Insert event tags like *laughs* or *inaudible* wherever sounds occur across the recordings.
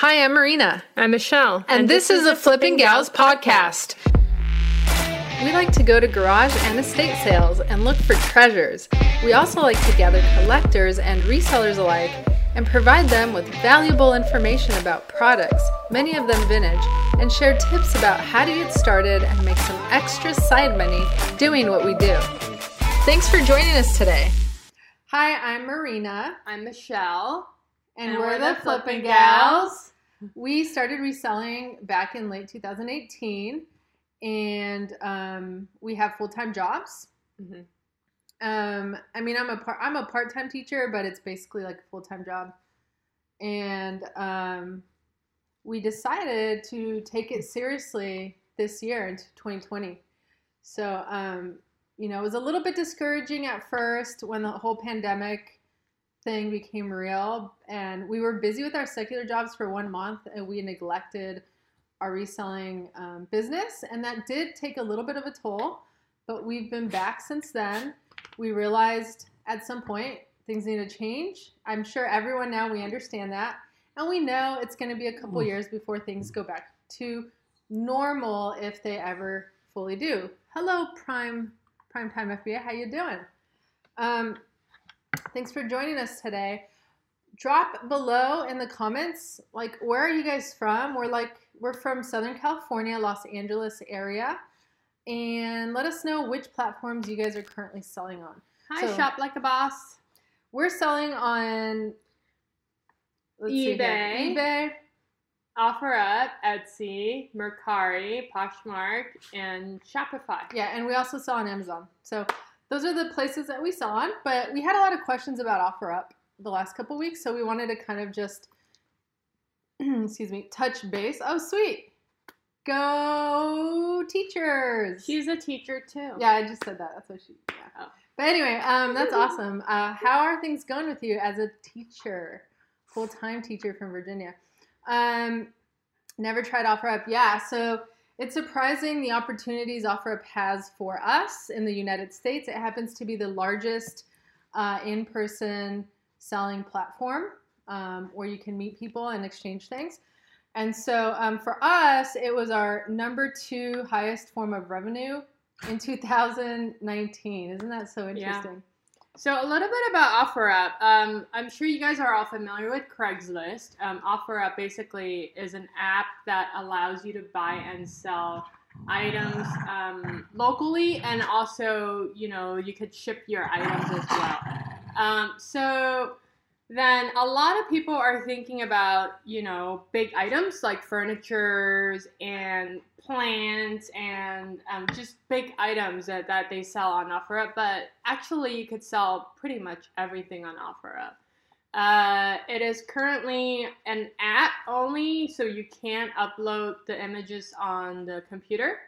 Hi, I'm Marina. I'm Michelle. And, this, is the Flipping Gals podcast. We like to go to garage and estate sales and look for treasures. We also like to gather collectors and resellers alike and provide them with valuable information about products, many of them vintage, and share tips about how to get started and make some extra side money doing what we do. Thanks for joining us today. Hi, I'm Marina. I'm Michelle. And, and we're, we're, the Flipping Gals. We started reselling back in late 2018, and um, we have full time jobs. Mm-hmm. Um, I mean, I'm a part I'm a part time teacher, but it's basically like a full time job. And um, we decided to take it seriously this year into 2020. So, um, you know, it was a little bit discouraging at first when the whole pandemic thing became real and we were busy with our secular jobs for one month and we neglected our reselling um, business and that did take a little bit of a toll but we've been back since then. We realized at some point things need to change. I'm sure everyone now we understand that and we know it's going to be a couple years before things go back to normal if they ever fully do. Hello prime prime time fba how you doing? Um, Thanks for joining us today. Drop below in the comments, like, where are you guys from? We're like, we're from Southern California, Los Angeles area. And let us know which platforms you guys are currently selling on. Hi, so, Shop Like a Boss. We're selling on eBay, eBay, OfferUp, Etsy, Mercari, Poshmark, and Shopify. Yeah, and we also sell on Amazon. So those are the places that we saw on. But we had a lot of questions about OfferUp the last couple weeks, so we wanted to kind of just, *clears throat* excuse me, touch base. Oh, sweet. Go teachers. She's a teacher too. Yeah, I just said that. That's what she. Yeah. Oh. But anyway, um, that's awesome. Uh, how are things going with you as a teacher, full time teacher from Virginia? Um, never tried OfferUp. Yeah, so it's surprising the opportunities OfferUp has for us in the United States. It happens to be the largest uh, in person selling platform um, where you can meet people and exchange things. And so um, for us, it was our number two highest form of revenue in 2019. Isn't that so interesting? Yeah. So a little bit about OfferUp. Um, I'm sure you guys are all familiar with Craigslist. Um, OfferUp basically is an app that allows you to buy and sell items um, locally, and also you know you could ship your items as well. Um, so then a lot of people are thinking about you know big items like furnitures and plants and um, just big items that, that they sell on OfferUp. But actually, you could sell pretty much everything on OfferUp. Uh, it is currently an app only, so you can't upload the images on the computer,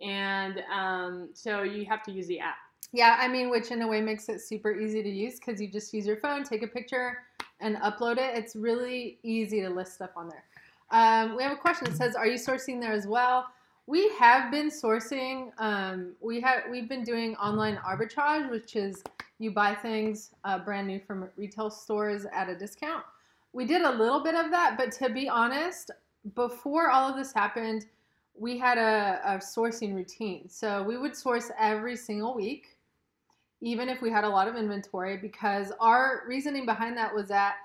and um, so you have to use the app. Yeah, I mean, which in a way makes it super easy to use because you just use your phone, take a picture, and upload it. It's really easy to list stuff on there. Um, we have a question that says, "Are you sourcing there as well?" We have been sourcing. Um, we have we've been doing online arbitrage, which is you buy things uh, brand new from retail stores at a discount. We did a little bit of that, but to be honest, before all of this happened, we had a, a sourcing routine. So we would source every single week even if we had a lot of inventory, because our reasoning behind that was that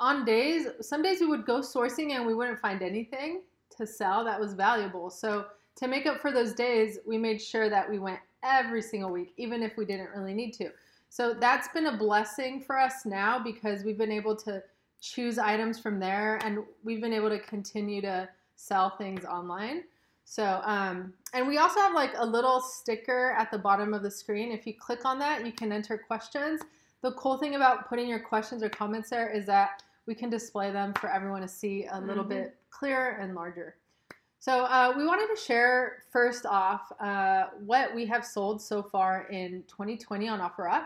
on days, some days we would go sourcing and we wouldn't find anything to sell that was valuable. So to make up for those days, we made sure that we went every single week, even if we didn't really need to. So that's been a blessing for us now because we've been able to choose items from there and we've been able to continue to sell things online. So, um, and we also have like a little sticker at the bottom of the screen. If you click on that, you can enter questions. The cool thing about putting your questions or comments there is that we can display them for everyone to see a little mm-hmm. bit clearer and larger. So, uh, we wanted to share first off uh, what we have sold so far in 2020 on OfferUp.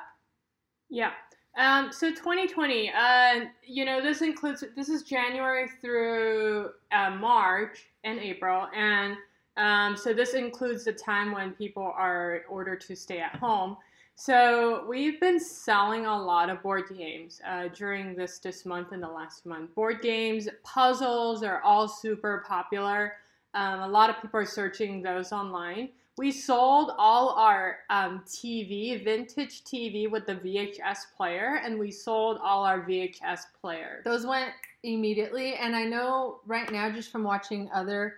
Yeah. Um, so 2020, uh, you know, this includes this is January through uh, March and April, and um, so this includes the time when people are ordered to stay at home. So we've been selling a lot of board games uh, during this this month and the last month. Board games, puzzles are all super popular. Um, a lot of people are searching those online. We sold all our um, TV, vintage TV with the VHS player, and we sold all our VHS players. Those went immediately, and I know right now, just from watching other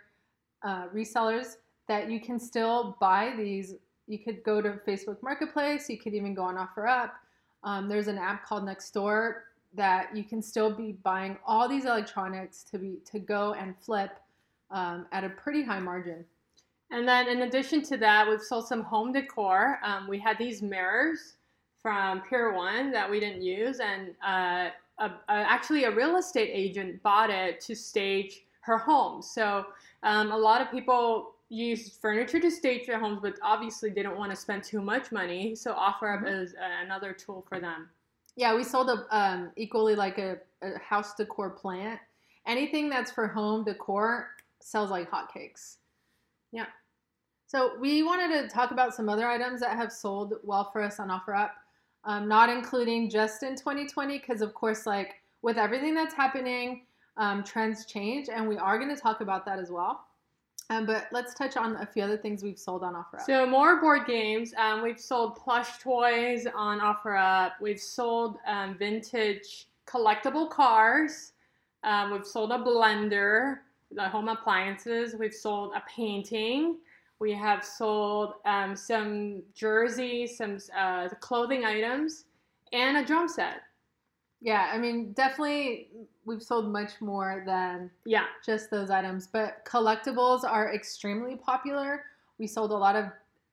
uh, resellers, that you can still buy these. You could go to Facebook Marketplace. You could even go on OfferUp. Um, there's an app called Nextdoor that you can still be buying all these electronics to be to go and flip um, at a pretty high margin. And then, in addition to that, we've sold some home decor. Um, we had these mirrors from Pier One that we didn't use, and uh, a, a, actually, a real estate agent bought it to stage her home. So, um, a lot of people use furniture to stage their homes, but obviously they don't want to spend too much money. So, OfferUp mm-hmm. is another tool for them. Yeah, we sold a um, equally like a, a house decor plant. Anything that's for home decor sells like hotcakes. Yeah. So we wanted to talk about some other items that have sold well for us on OfferUp, um, not including just in 2020, because of course, like with everything that's happening, um, trends change, and we are going to talk about that as well. Um, but let's touch on a few other things we've sold on OfferUp. So more board games. Um, we've sold plush toys on OfferUp. We've sold um, vintage collectible cars. Um, we've sold a blender the home appliances. We've sold a painting. We have sold um, some jerseys, some uh, clothing items, and a drum set. Yeah, I mean, definitely we've sold much more than yeah just those items. But collectibles are extremely popular. We sold a lot of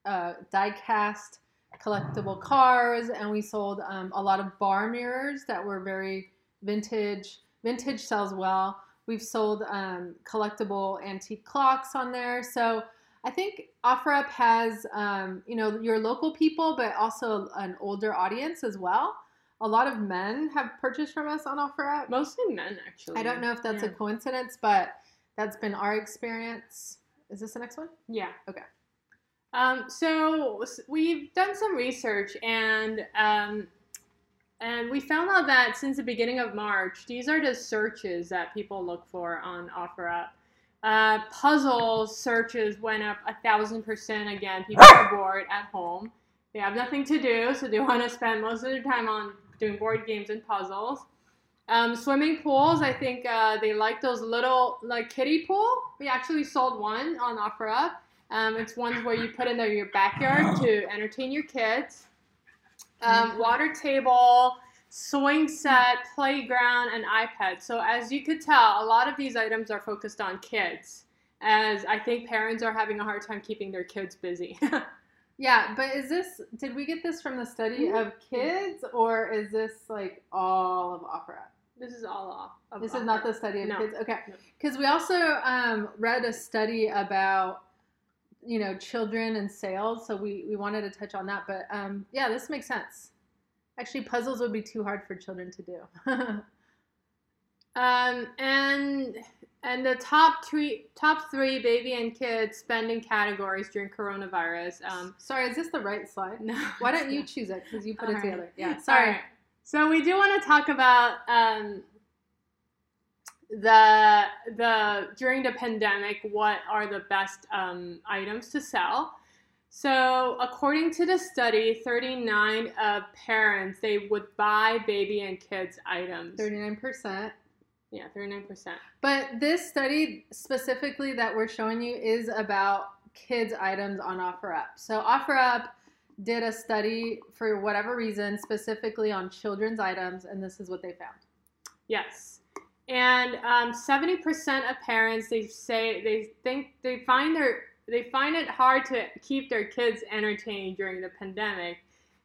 uh, die-cast collectible cars, and we sold um, a lot of bar mirrors that were very vintage. Vintage sells well. We've sold um, collectible antique clocks on there. So I think OfferUp has, um, you know, your local people, but also an older audience as well. A lot of men have purchased from us on OfferUp. Mostly men, actually. I don't know if that's yeah. a coincidence, but that's been our experience. Is this the next one? Yeah. Okay. Um, so we've done some research and um, and we found out that since the beginning of March, these are the searches that people look for on OfferUp. Uh, puzzle searches went up a thousand percent again. People are bored at home. They have nothing to do, so they want to spend most of their time on doing board games and puzzles. Um, swimming pools, I think uh, they like those little like kiddie pool. We actually sold one on OfferUp. Um, it's ones where you put in your backyard to entertain your kids um, water table, swing set, playground, and iPad. So as you could tell, a lot of these items are focused on kids, as I think parents are having a hard time keeping their kids busy. *laughs* yeah, but is this? Did we get this from the study mm-hmm. of kids, or is this like all of OfferUp? This is all off. OfferUp. This is not the study of no. kids. Okay, because no. we also um, read a study about you know children and sales so we we wanted to touch on that but um yeah this makes sense actually puzzles would be too hard for children to do *laughs* um and and the top three top three baby and kids spending categories during coronavirus um sorry is this the right slide? No *laughs* why don't you choose it? Because you put All it right. together. Yeah. Sorry. so we do want to talk about um the the during the pandemic what are the best um, items to sell. So according to the study 39 of parents they would buy baby and kids items. 39% yeah 39% but this study specifically that we're showing you is about kids items on offerup. So offerup did a study for whatever reason specifically on children's items and this is what they found. Yes. And um, 70% of parents they say they think they find their they find it hard to keep their kids entertained during the pandemic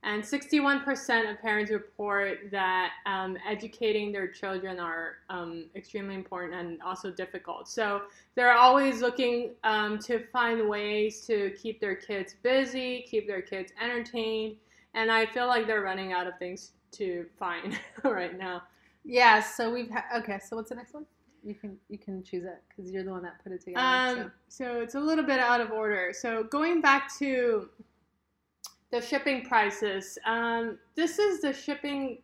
and 61% of parents report that um, educating their children are um, extremely important and also difficult. So they're always looking um, to find ways to keep their kids busy, keep their kids entertained, and I feel like they're running out of things to find *laughs* right now. Yeah, so we've had okay. So what's the next one? You can you can choose it because you're the one that put it together. Um, so. so it's a little bit out of order. So going back to the shipping prices. Um, this is the shipping.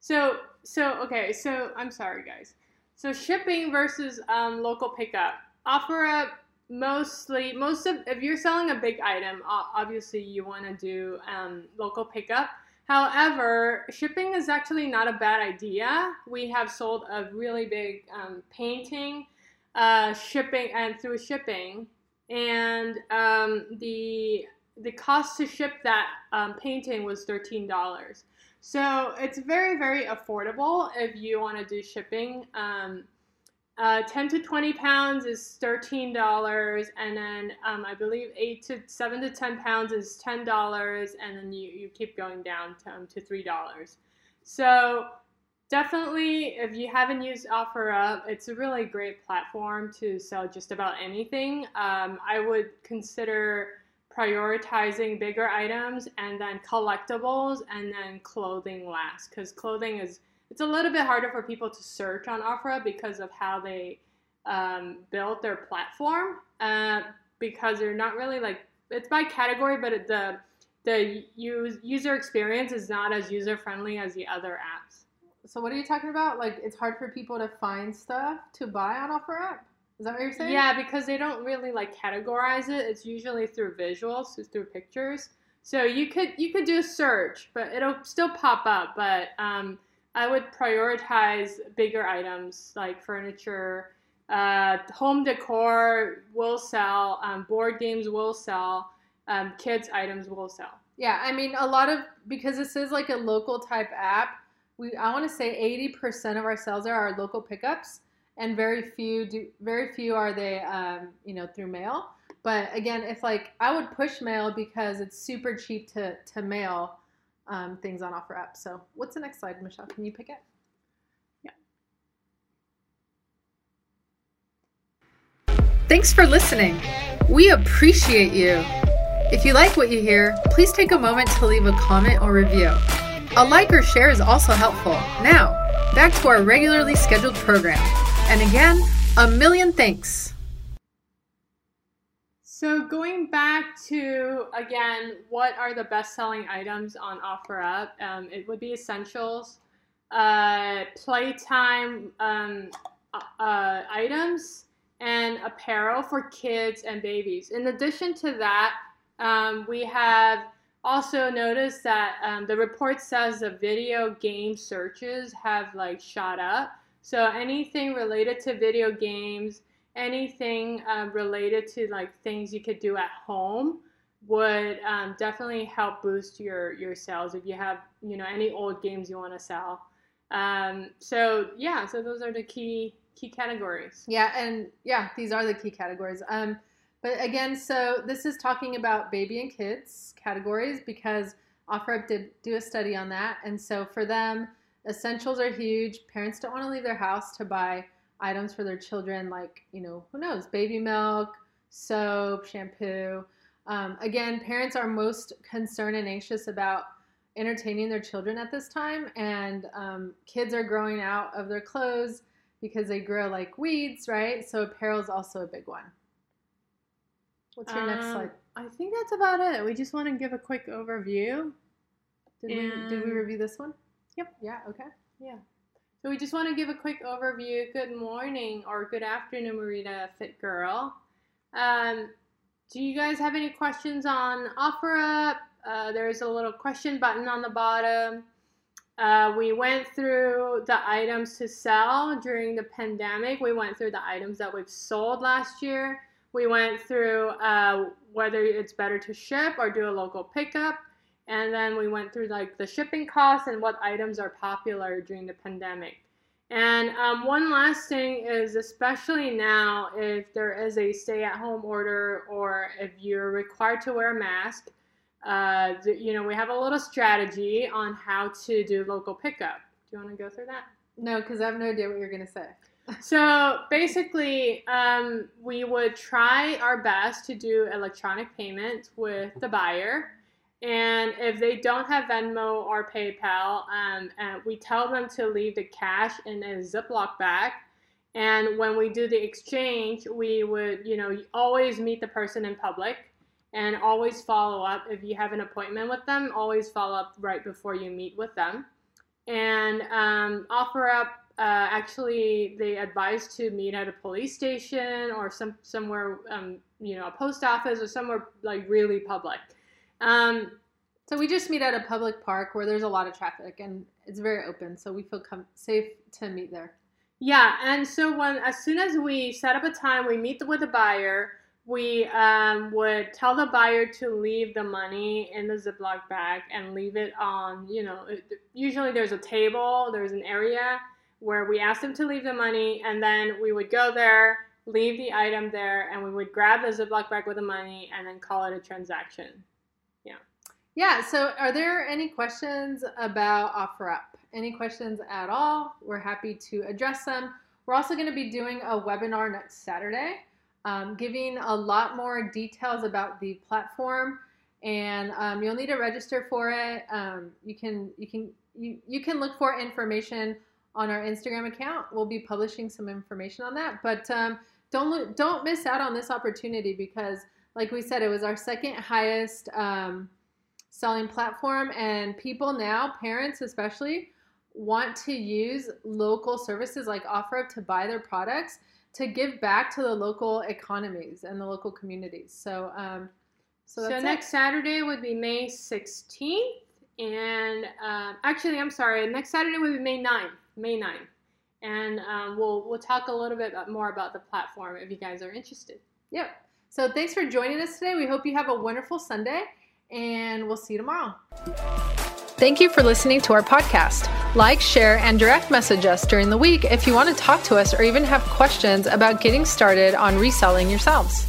So so okay. So I'm sorry, guys. So shipping versus um, local pickup. OfferUp mostly most of if you're selling a big item, obviously you want to do um, local pickup. However, shipping is actually not a bad idea. We have sold a really big um, painting, uh, shipping and through shipping, and um, the the cost to ship that um, painting was thirteen dollars. So it's very very affordable if you want to do shipping. Um, uh, 10 to 20 pounds is $13, and then um, I believe 8 to 7 to 10 pounds is $10, and then you, you keep going down to, um, to $3. So definitely, if you haven't used OfferUp, it's a really great platform to sell just about anything. Um, I would consider prioritizing bigger items and then collectibles and then clothing last because clothing is it's a little bit harder for people to search on OfferUp because of how they um, built their platform uh, because they're not really like it's by category, but it, the the use, user experience is not as user friendly as the other apps. So what are you talking about? Like it's hard for people to find stuff to buy on OfferUp? Is that what you're saying? Yeah, because they don't really like categorize it. It's usually through visuals, so through pictures. So you could you could do a search, but it'll still pop up. But um, I would prioritize bigger items like furniture, uh, home decor will sell, um, board games will sell, um, kids items will sell. Yeah, I mean a lot of because this is like a local type app. We I want to say eighty percent of our sales are our local pickups, and very few do very few are they um, you know through mail. But again, if like I would push mail because it's super cheap to to mail um, things on OfferUp. So what's the next slide, Michelle? Can you pick it? Yeah. Thanks for listening. We appreciate you. If you like what you hear, please take a moment to leave a comment or review. A like or share is also helpful. Now, back to our regularly scheduled program. And again, a million thanks. So going back to again, what are the best-selling items on OfferUp? Um, it would be essentials, uh, playtime um, uh, uh, items, and apparel for kids and babies. In addition to that, um, we have also noticed that um, the report says the video game searches have like shot up. So anything related to video games anything um, related to like things you could do at home would um, definitely help boost your your sales if you have you know any old games you want to sell. Um, so yeah so those are the key key categories. Yeah and yeah these are the key categories. Um, but again so this is talking about baby and kids categories because OfferUp did do a study on that. And so for them essentials are huge parents don't want to leave their house to buy items for their children, like, you know, who knows, baby milk, soap, shampoo. Um, again, parents are most concerned and anxious about entertaining their children at this time, and um, kids are growing out of their clothes because they grow like weeds, right? So apparel is also a big one. What's your um, next slide? I think that's about it. We just want to give a quick overview. Did, we, did we review this one? Yep. Yeah, okay. Yeah. So we just want to give a quick overview. Good morning or good afternoon, Marita Fit Girl. Um, do you guys have any questions on OfferUp? Uh, there's a little question button on the bottom. Uh, we went through the items to sell during the pandemic. We went through the items that we've sold last year. We went through uh, whether it's better to ship or do a local pickup and then we went through like the shipping costs and what items are popular during the pandemic. And um, one last thing is, especially now, if there is a stay-at-home order or if you're required to wear a mask, uh, you know, we have a little strategy on how to do local pickup. Do you want to go through that? No, because I have no idea what you're going to say. *laughs* so basically, um, we would try our best to do electronic payment with the buyer. And if they don't have Venmo or PayPal, um, and we tell them to leave the cash in a Ziploc bag. And when we do the exchange, we would, you know, always meet the person in public. and always follow up if you have an appointment with them. Always follow up right before you meet with them, and um, OfferUp. Uh, actually, they advise to meet at a police station or some somewhere, um, you know, a post office or somewhere like really public. Um, so we just meet at a public park where there's a lot of traffic and it's very open, so we feel com- safe to meet there. Yeah, and so when as soon as we set up a time, we meet with the buyer. We um, would tell the buyer to leave the money in the Ziploc bag and leave it on. You know, usually there's a table, there's an area where we ask them to leave the money, and then we would go there, leave the item there, and we would grab the Ziploc bag with the money, and then call it a transaction. Yeah. So, are there any questions about OfferUp? Any questions at all? We're happy to address them. We're also going to be doing a webinar next Saturday, um, giving a lot more details about the platform, and um, you'll need to register for it. Um, you can you can you, you can look for information on our Instagram account. We'll be publishing some information on that, but um, don't don't miss out on this opportunity because, like we said, it was our second highest um, selling platform, and people now, parents especially, want to use local services like OfferUp to buy their products to give back to the local economies and the local communities. So, um, so, so next it. Saturday would be May 16th, and uh, actually, I'm sorry, next Saturday would be May 9th. May 9th, and um, we'll we'll talk a little bit more about the platform if you guys are interested. Yep. So thanks for joining us today. We hope you have a wonderful Sunday, and we'll see you tomorrow. Thank you for listening to our podcast. Like, share, and direct message us during the week if you want to talk to us or even have questions about getting started on reselling yourselves.